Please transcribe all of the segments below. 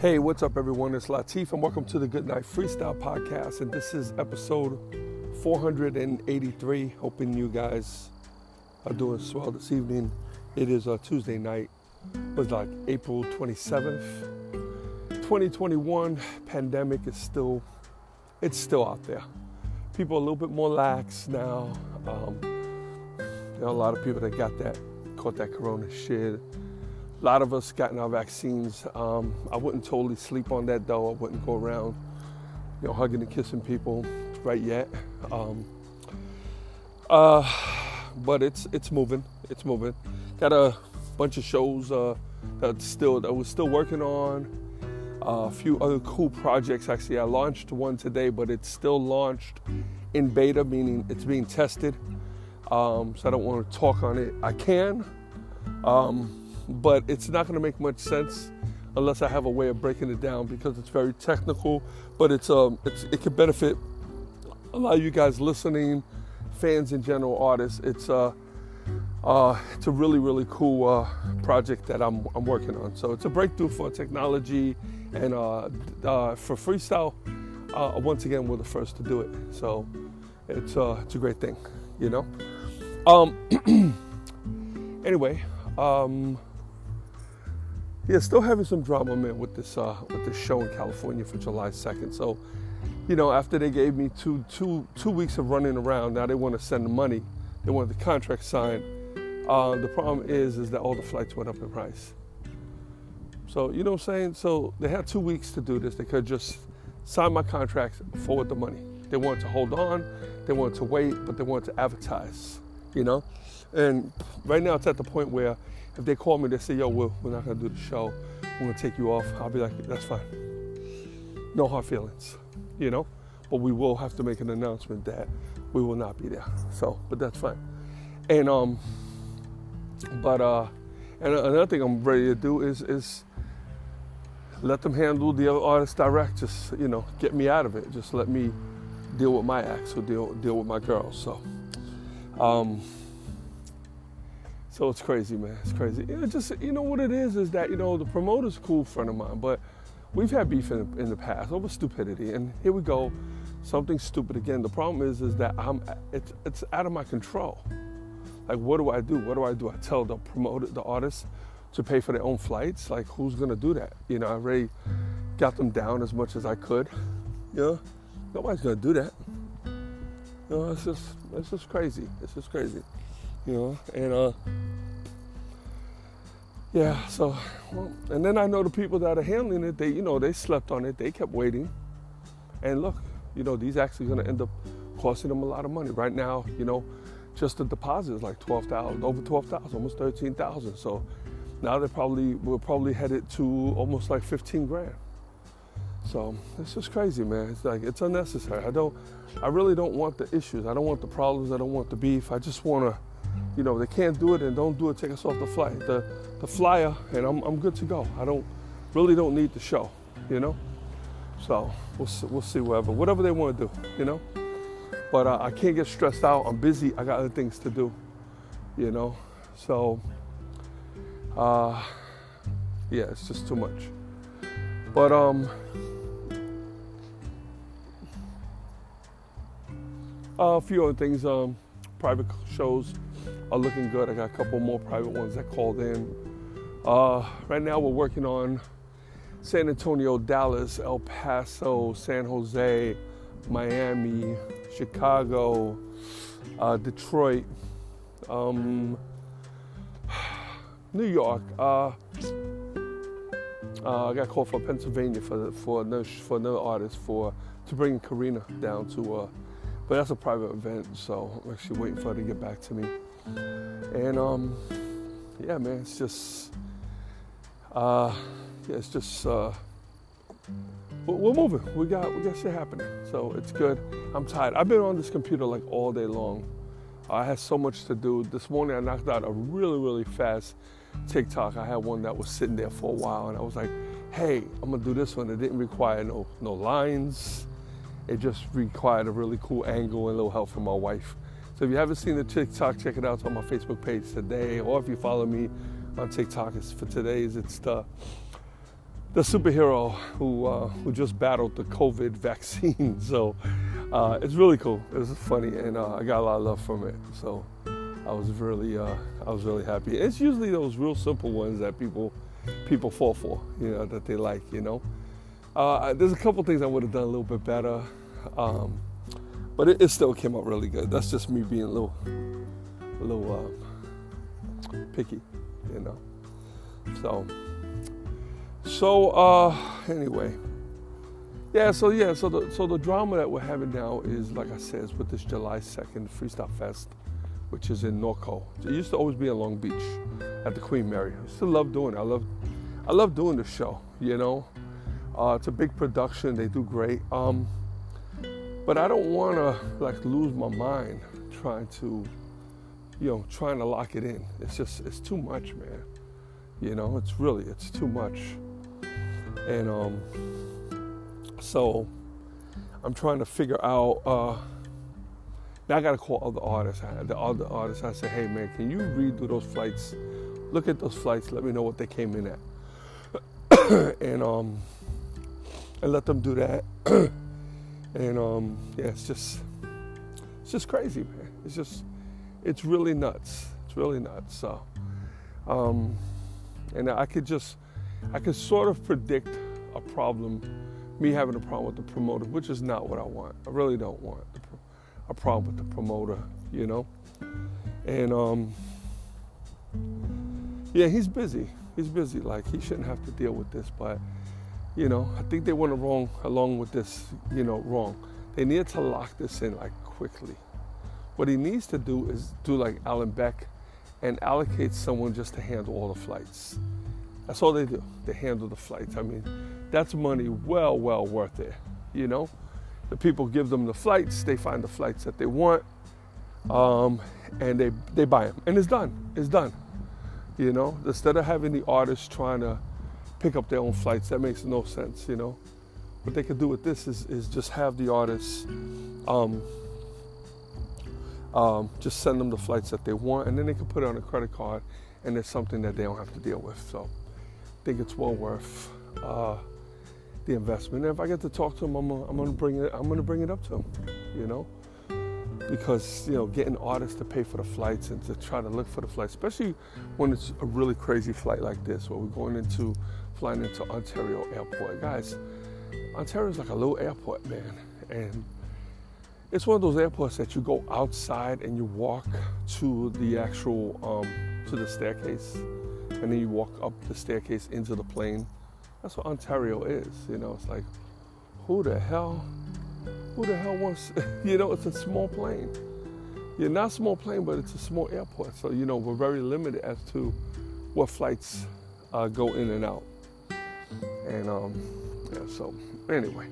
Hey, what's up, everyone? It's Latif, and welcome to the Good Night Freestyle Podcast. And this is episode 483. Hoping you guys are doing swell this evening. It is a Tuesday night, it was like April 27th, 2021. Pandemic is still, it's still out there. People are a little bit more lax now. Um, there are a lot of people that got that, caught that corona shit a lot of us gotten our vaccines. Um, I wouldn't totally sleep on that though. I wouldn't go around, you know, hugging and kissing people right yet. Um, uh, but it's it's moving. It's moving. Got a bunch of shows uh, that still that we're still working on. Uh, a few other cool projects. Actually, I launched one today, but it's still launched in beta, meaning it's being tested. Um, so I don't want to talk on it. I can. Um, but it's not going to make much sense unless I have a way of breaking it down because it's very technical. But it's um it's, it can benefit a lot of you guys listening, fans in general, artists. It's uh uh, it's a really really cool uh, project that I'm I'm working on. So it's a breakthrough for technology and uh, uh for freestyle. Uh, once again, we're the first to do it. So it's uh, it's a great thing, you know. Um, anyway. Um, yeah, still having some drama, man, with this uh, with this show in California for July 2nd. So, you know, after they gave me two two two weeks of running around, now they want to send the money. They want the contract signed. Uh, the problem is, is that all the flights went up in price. So you know what I'm saying? So they had two weeks to do this. They could just sign my contracts, forward the money. They wanted to hold on, they wanted to wait, but they wanted to advertise. You know, and right now it's at the point where if they call me, they say, yo, we're, we're not to do the show. We're to take you off. I'll be like, that's fine. No hard feelings, you know? But we will have to make an announcement that we will not be there. So, but that's fine. And, um, but, uh, and another thing I'm ready to do is, is let them handle the other artists direct. Just, you know, get me out of it. Just let me deal with my acts or deal, deal with my girls. So, um, so it's crazy, man. It's crazy. It just you know what it is is that you know the promoter's a cool friend of mine, but we've had beef in, in the past over stupidity, and here we go, something stupid again. The problem is is that I'm it's it's out of my control. Like what do I do? What do I do? I tell the promoter, the artist, to pay for their own flights. Like who's gonna do that? You know, I already got them down as much as I could. You know, nobody's gonna do that. You know, it's just it's just crazy. It's just crazy you know, and uh, yeah, so, well, and then I know the people that are handling it, they, you know, they slept on it, they kept waiting, and look, you know, these actually going to end up costing them a lot of money. Right now, you know, just the deposit is like 12,000, over 12,000, almost 13,000. So now they're probably, we're probably headed to almost like 15 grand. So it's just crazy, man. It's like, it's unnecessary. I don't, I really don't want the issues. I don't want the problems. I don't want the beef. I just want to, you know, they can't do it and don't do it, take us off the flight, the, the flyer, and I'm, I'm good to go. I don't really don't need the show, you know. So we'll we'll see whatever whatever they want to do, you know. But uh, I can't get stressed out. I'm busy. I got other things to do, you know. So uh, yeah, it's just too much. But um. A few other things, um, private shows are looking good. I got a couple more private ones that called in. Uh, right now, we're working on San Antonio, Dallas, El Paso, San Jose, Miami, Chicago, uh, Detroit, um, New York. Uh, uh, I got called for Pennsylvania for for another, for another artist for to bring Karina down to, uh, but that's a private event, so I'm actually waiting for her to get back to me. And um, yeah, man, it's just, uh, yeah, it's just, uh, we're moving. We got, we got shit happening. So it's good. I'm tired. I've been on this computer like all day long. I had so much to do. This morning I knocked out a really, really fast TikTok. I had one that was sitting there for a while, and I was like, "Hey, I'm gonna do this one." It didn't require no no lines. It just required a really cool angle and a little help from my wife. So if you haven't seen the TikTok, check it out. It's on my Facebook page today, or if you follow me on TikTok, it's for today's. It's the the superhero who uh, who just battled the COVID vaccine. So uh, it's really cool. It was funny, and uh, I got a lot of love from it. So I was really uh, I was really happy. It's usually those real simple ones that people people fall for, you know, that they like. You know, uh, there's a couple things I would have done a little bit better. Um, but it, it, still came out really good. That's just me being a little, a little uh, picky, you know. So, so uh, anyway, yeah. So yeah. So the so the drama that we're having now is, like I said, with this July second Freestyle Fest, which is in Norco. It used to always be in Long Beach at the Queen Mary. I still love doing it. I love, I love doing the show. You know, uh, it's a big production. They do great. Um, but I don't want to like lose my mind trying to, you know, trying to lock it in. It's just, it's too much, man. You know, it's really, it's too much. And um, so I'm trying to figure out. Uh, now I got to call other artists. The other artists, I say, hey man, can you redo those flights? Look at those flights. Let me know what they came in at. and um, and let them do that. And um, yeah, it's just it's just crazy, man. It's just it's really nuts. It's really nuts. So, um, and I could just I could sort of predict a problem, me having a problem with the promoter, which is not what I want. I really don't want a problem with the promoter, you know. And um, yeah, he's busy. He's busy. Like he shouldn't have to deal with this, but you know, I think they went wrong along with this, you know, wrong. They need to lock this in like quickly. What he needs to do is do like Alan Beck and allocate someone just to handle all the flights. That's all they do. They handle the flights. I mean, that's money well, well worth it. You know, the people give them the flights. They find the flights that they want, um, and they they buy them, and it's done. It's done. You know, instead of having the artists trying to pick up their own flights. That makes no sense, you know. What they could do with this is, is just have the artists um, um, just send them the flights that they want, and then they can put it on a credit card, and it's something that they don't have to deal with. So I think it's well worth uh, the investment. And if I get to talk to them, I'm, I'm gonna bring it. I'm gonna bring it up to them, you know because you know getting artists to pay for the flights and to try to look for the flights, especially when it's a really crazy flight like this, where we're going into flying into Ontario Airport, guys. Ontario's like a little airport, man, and it's one of those airports that you go outside and you walk to the actual um, to the staircase, and then you walk up the staircase into the plane. That's what Ontario is, you know. It's like, who the hell who the hell wants, you know, it's a small plane. You're not a small plane, but it's a small airport. So, you know, we're very limited as to what flights uh, go in and out. And, um, yeah, so anyway.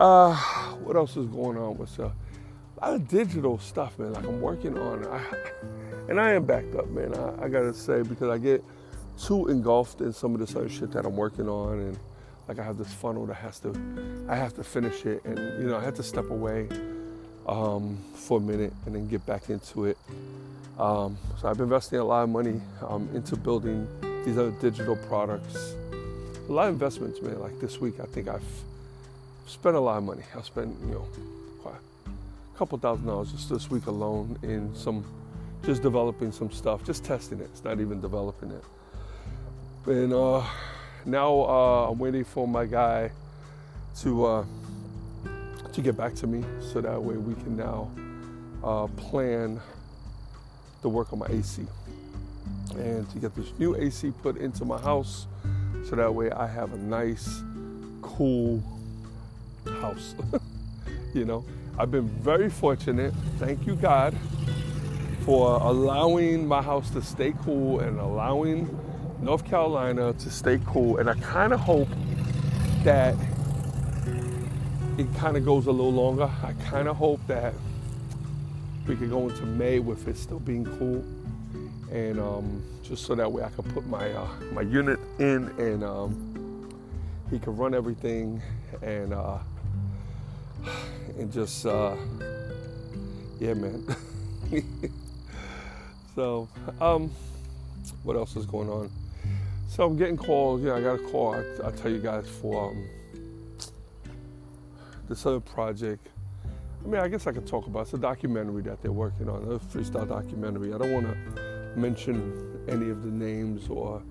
Uh, what else is going on? What's uh, a lot of digital stuff, man. Like I'm working on, I, and I am backed up, man. I, I gotta say because I get too engulfed in some of this other shit that I'm working on, and like I have this funnel that has to, I have to finish it, and you know I have to step away um, for a minute and then get back into it. Um, so I've been investing a lot of money um, into building these other digital products. A lot of investments, man. Like this week, I think I've spent a lot of money. I spent, you know, a couple thousand dollars just this week alone in some, just developing some stuff, just testing it. It's not even developing it. And uh, now uh, I'm waiting for my guy to uh, to get back to me, so that way we can now uh, plan the work on my AC and to get this new AC put into my house, so that way I have a nice, cool house. you know, I've been very fortunate. Thank you, God, for allowing my house to stay cool and allowing North Carolina to stay cool. And I kind of hope that it kind of goes a little longer. I kind of hope that we could go into May with it still being cool, and um, just so that way I can put my uh, my unit in and um, he can run everything and uh, and just uh, yeah, man. so um, what else is going on? So I'm getting calls. Yeah, I got a call. I, tell you guys for um, this other project. I mean, I guess I could talk about. It's a documentary that they're working on, a freestyle documentary. I don't want to mention any of the names or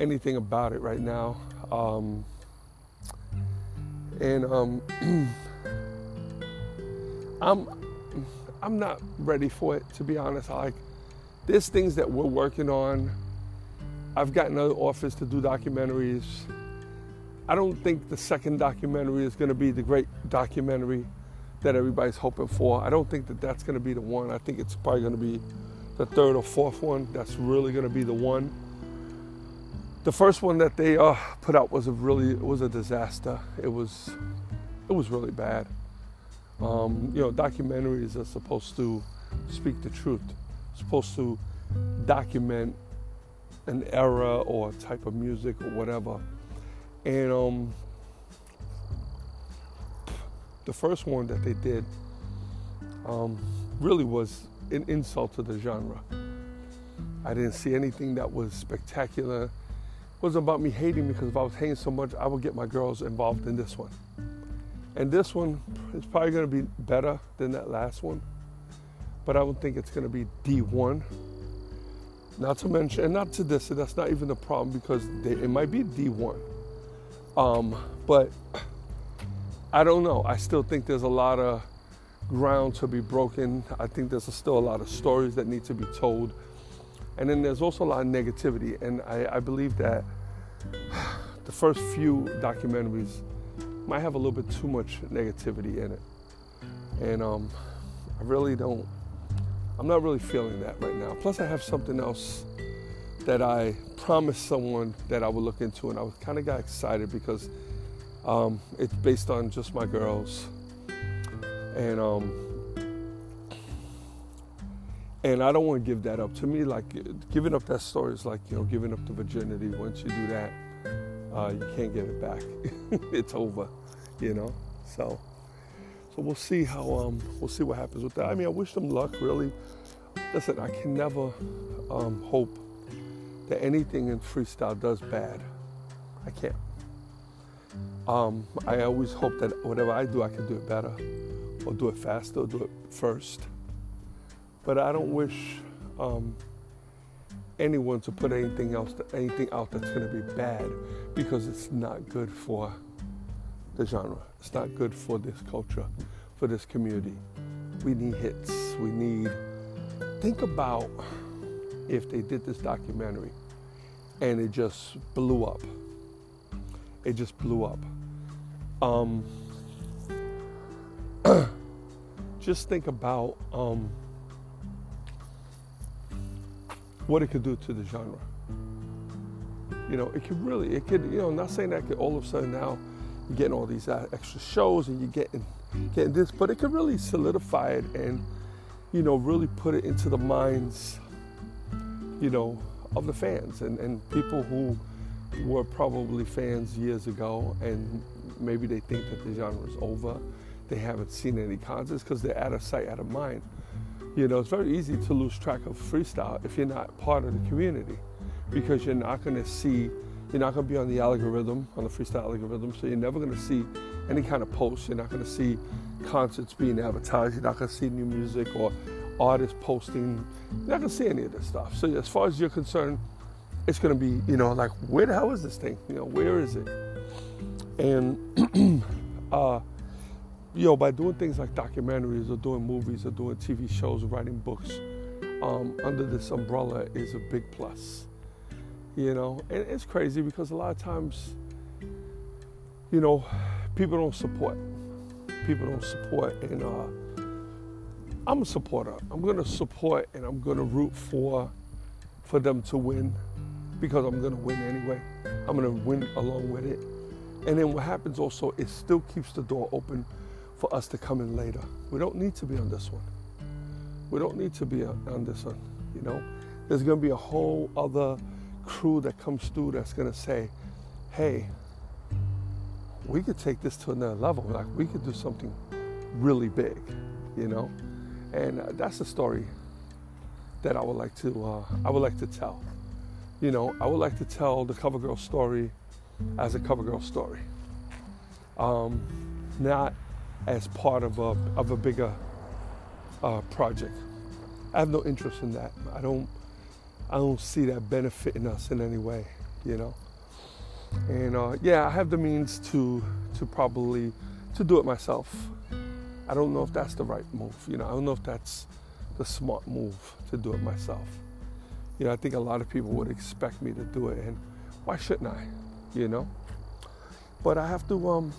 anything about it right now. Um, and um, I'm I'm not ready for it to be honest. I like there's things that we're working on. I've gotten other offers to do documentaries. I don't think the second documentary is going to be the great documentary that everybody's hoping for. I don't think that that's going to be the one. I think it's probably going to be the third or fourth one that's really going to be the one. The first one that they uh, put out was a really it was a disaster. It was it was really bad. Um, you know, documentaries are supposed to speak the truth, supposed to document an era or type of music or whatever. And um, the first one that they did um, really was an insult to the genre. I didn't see anything that was spectacular. It wasn't about me hating because if I was hating so much, I would get my girls involved in this one. And this one is probably going to be better than that last one, but I don't think it's going to be D1. Not to mention, and not to this, that's not even the problem because they, it might be D1. Um, but I don't know. I still think there's a lot of ground to be broken. I think there's still a lot of stories that need to be told. And then there's also a lot of negativity. And I, I believe that the first few documentaries might have a little bit too much negativity in it. And um, I really don't, I'm not really feeling that right now. Plus, I have something else that I promised someone that I would look into, and I kind of got excited because um, it's based on just my girls, and um, and I don't want to give that up. To me, like giving up that story is like you know giving up the virginity. Once you do that, uh, you can't get it back. it's over, you know. So, so we'll see how um, we'll see what happens with that. I mean, I wish them luck. Really, listen, I can never um, hope that anything in freestyle does bad. I can't. Um, I always hope that whatever I do, I can do it better, or do it faster, or do it first. But I don't wish um, anyone to put anything else, anything out that's going to be bad, because it's not good for the genre. It's not good for this culture, for this community. We need hits. We need. Think about if they did this documentary and it just blew up it just blew up. Um, just think about um, what it could do to the genre. You know, it could really, it could, you know, not saying that could all of a sudden now you're getting all these uh, extra shows and you're getting, getting this, but it could really solidify it and, you know, really put it into the minds, you know, of the fans and, and people who were probably fans years ago, and maybe they think that the genre is over. They haven't seen any concerts because they're out of sight, out of mind. You know, it's very easy to lose track of freestyle if you're not part of the community because you're not going to see, you're not going to be on the algorithm, on the freestyle algorithm, so you're never going to see any kind of posts. You're not going to see concerts being advertised. You're not going to see new music or artists posting. You're not going to see any of this stuff. So, as far as you're concerned, it's going to be, you know, like, where the hell is this thing? You know, where is it? And, uh, you know, by doing things like documentaries or doing movies or doing TV shows or writing books um, under this umbrella is a big plus. You know, and it's crazy because a lot of times, you know, people don't support. People don't support, and uh, I'm a supporter. I'm going to support and I'm going to root for for them to win because I'm going to win anyway. I'm going to win along with it. And then what happens also, it still keeps the door open for us to come in later. We don't need to be on this one. We don't need to be on this one, you know. There's going to be a whole other crew that comes through that's going to say, hey, we could take this to another level. Like we could do something really big, you know. And uh, that's a story that I would like to uh, I would like to tell. You know, I would like to tell the CoverGirl story as a CoverGirl story, um, not as part of a of a bigger uh, project. I have no interest in that. I don't I don't see that benefiting us in any way. You know. And uh, yeah, I have the means to to probably to do it myself. I don't know if that's the right move. You know, I don't know if that's the smart move to do it myself. You know, I think a lot of people would expect me to do it, and why shouldn't I? You know, but I have to. Um,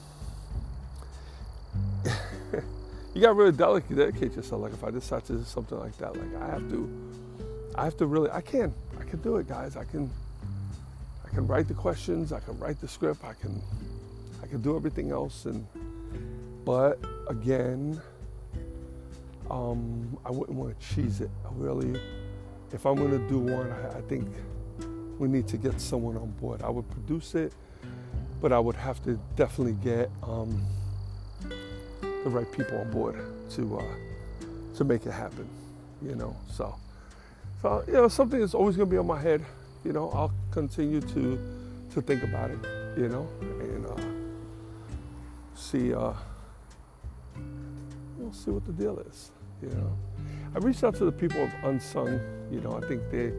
you got to really dedicate yourself. Like if I decide to do something like that, like I have to, I have to really. I can, I can do it, guys. I can, I can write the questions. I can write the script. I can, I can do everything else, and but again um, I wouldn't want to cheese it. I really, if I'm to do one, I, I, think we need to get someone on board. I would produce it, but I would have to definitely get um, the right people on board to uh, to make it happen. You know, so so you know something that's always going to be on my head. You know, I'll continue to to think about it. You know, and uh, see. Uh, we'll see what the deal is. You know, I reached out to the people of Unsung. You know, I think they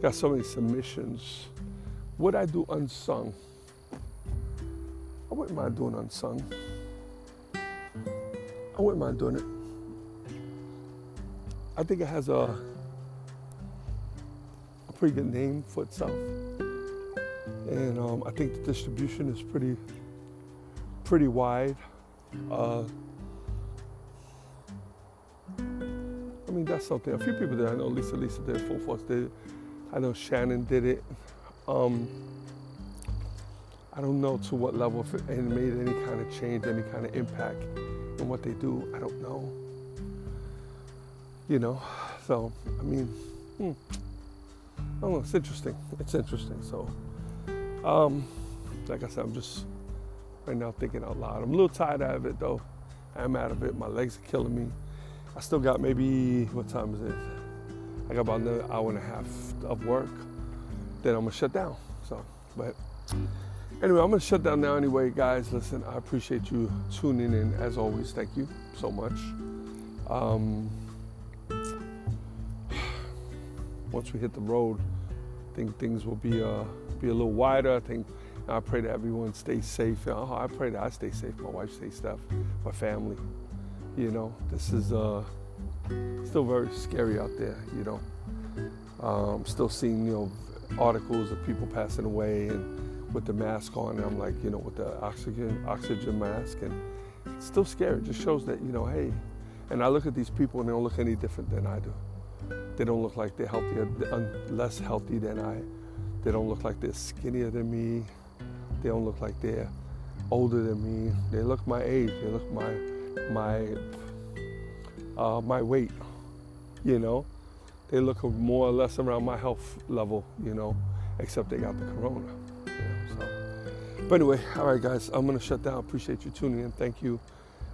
got so many submissions. Would I do Unsung? I wouldn't mind doing Unsung. I wouldn't mind doing it. I think it has a, a pretty good name for itself. And um, I think the distribution is pretty pretty wide. Uh, I mean, that's something. A few people did. I know Lisa Lisa did, Full Force did it. I know Shannon did it. Um, I don't know to what level, if it made any kind of change, any kind of impact in what they do. I don't know. You know, so, I mean, hmm. I don't know. It's interesting. It's interesting. So, um, like I said, I'm just right now thinking out loud. I'm a little tired out of it, though. I'm out of it. My legs are killing me. I still got maybe, what time is it? I got about another hour and a half of work. Then I'm gonna shut down. So, but anyway, I'm gonna shut down now anyway, guys. Listen, I appreciate you tuning in as always. Thank you so much. Um, once we hit the road, I think things will be uh, be a little wider. I think I pray that everyone stays safe. I pray that I stay safe. My wife stays safe. My family. You know, this is uh, still very scary out there. You know, um, still seeing you know articles of people passing away and with the mask on. I'm like, you know, with the oxygen oxygen mask, and it's still scary. It just shows that you know, hey. And I look at these people and they don't look any different than I do. They don't look like they're healthier, less healthy than I. They don't look like they're skinnier than me. They don't look like they're older than me. They look my age. They look my my uh, my weight. You know, they look more or less around my health level. You know, except they got the corona. But anyway, all right, guys, I'm gonna shut down. Appreciate you tuning in. Thank you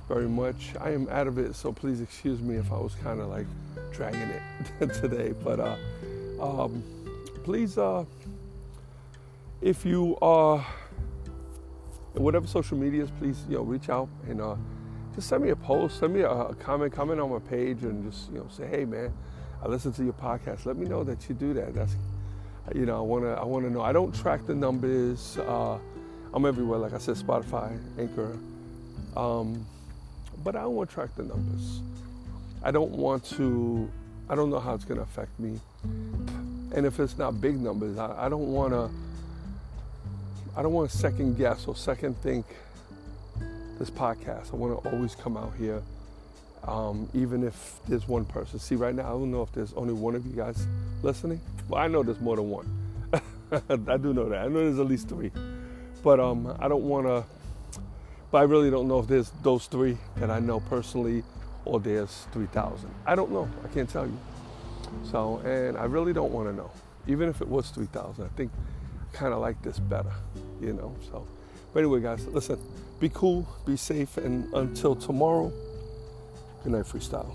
very much. I am out of it, so please excuse me if I was kind of like dragging it today. But uh, um, please, uh, if you are whatever social medias, please you know reach out and. Uh, just send me a post, send me a, a comment, comment on my page, and just you know say, hey man, I listen to your podcast. Let me know that you do that. That's you know I wanna I wanna know. I don't track the numbers. Uh, I'm everywhere, like I said, Spotify, Anchor, um, but I don't want to track the numbers. I don't want to. I don't know how it's gonna affect me. And if it's not big numbers, I, I don't want to. I don't want to second guess or second think this podcast. I want to always come out here Um, even if there's one person. See, right now, I don't know if there's only one of you guys listening. Well, I know there's more than one. I do know that. I know there's at least three. But um, I don't want to, but I really don't know if there's those three that I know personally or there's 3,000. I don't know. I can't tell you. So, and I really don't want to know. Even if it was 3,000, I think I kind of like this better, you know. So, but anyway, guys, listen, be cool, be safe, and until tomorrow, good night, freestyle.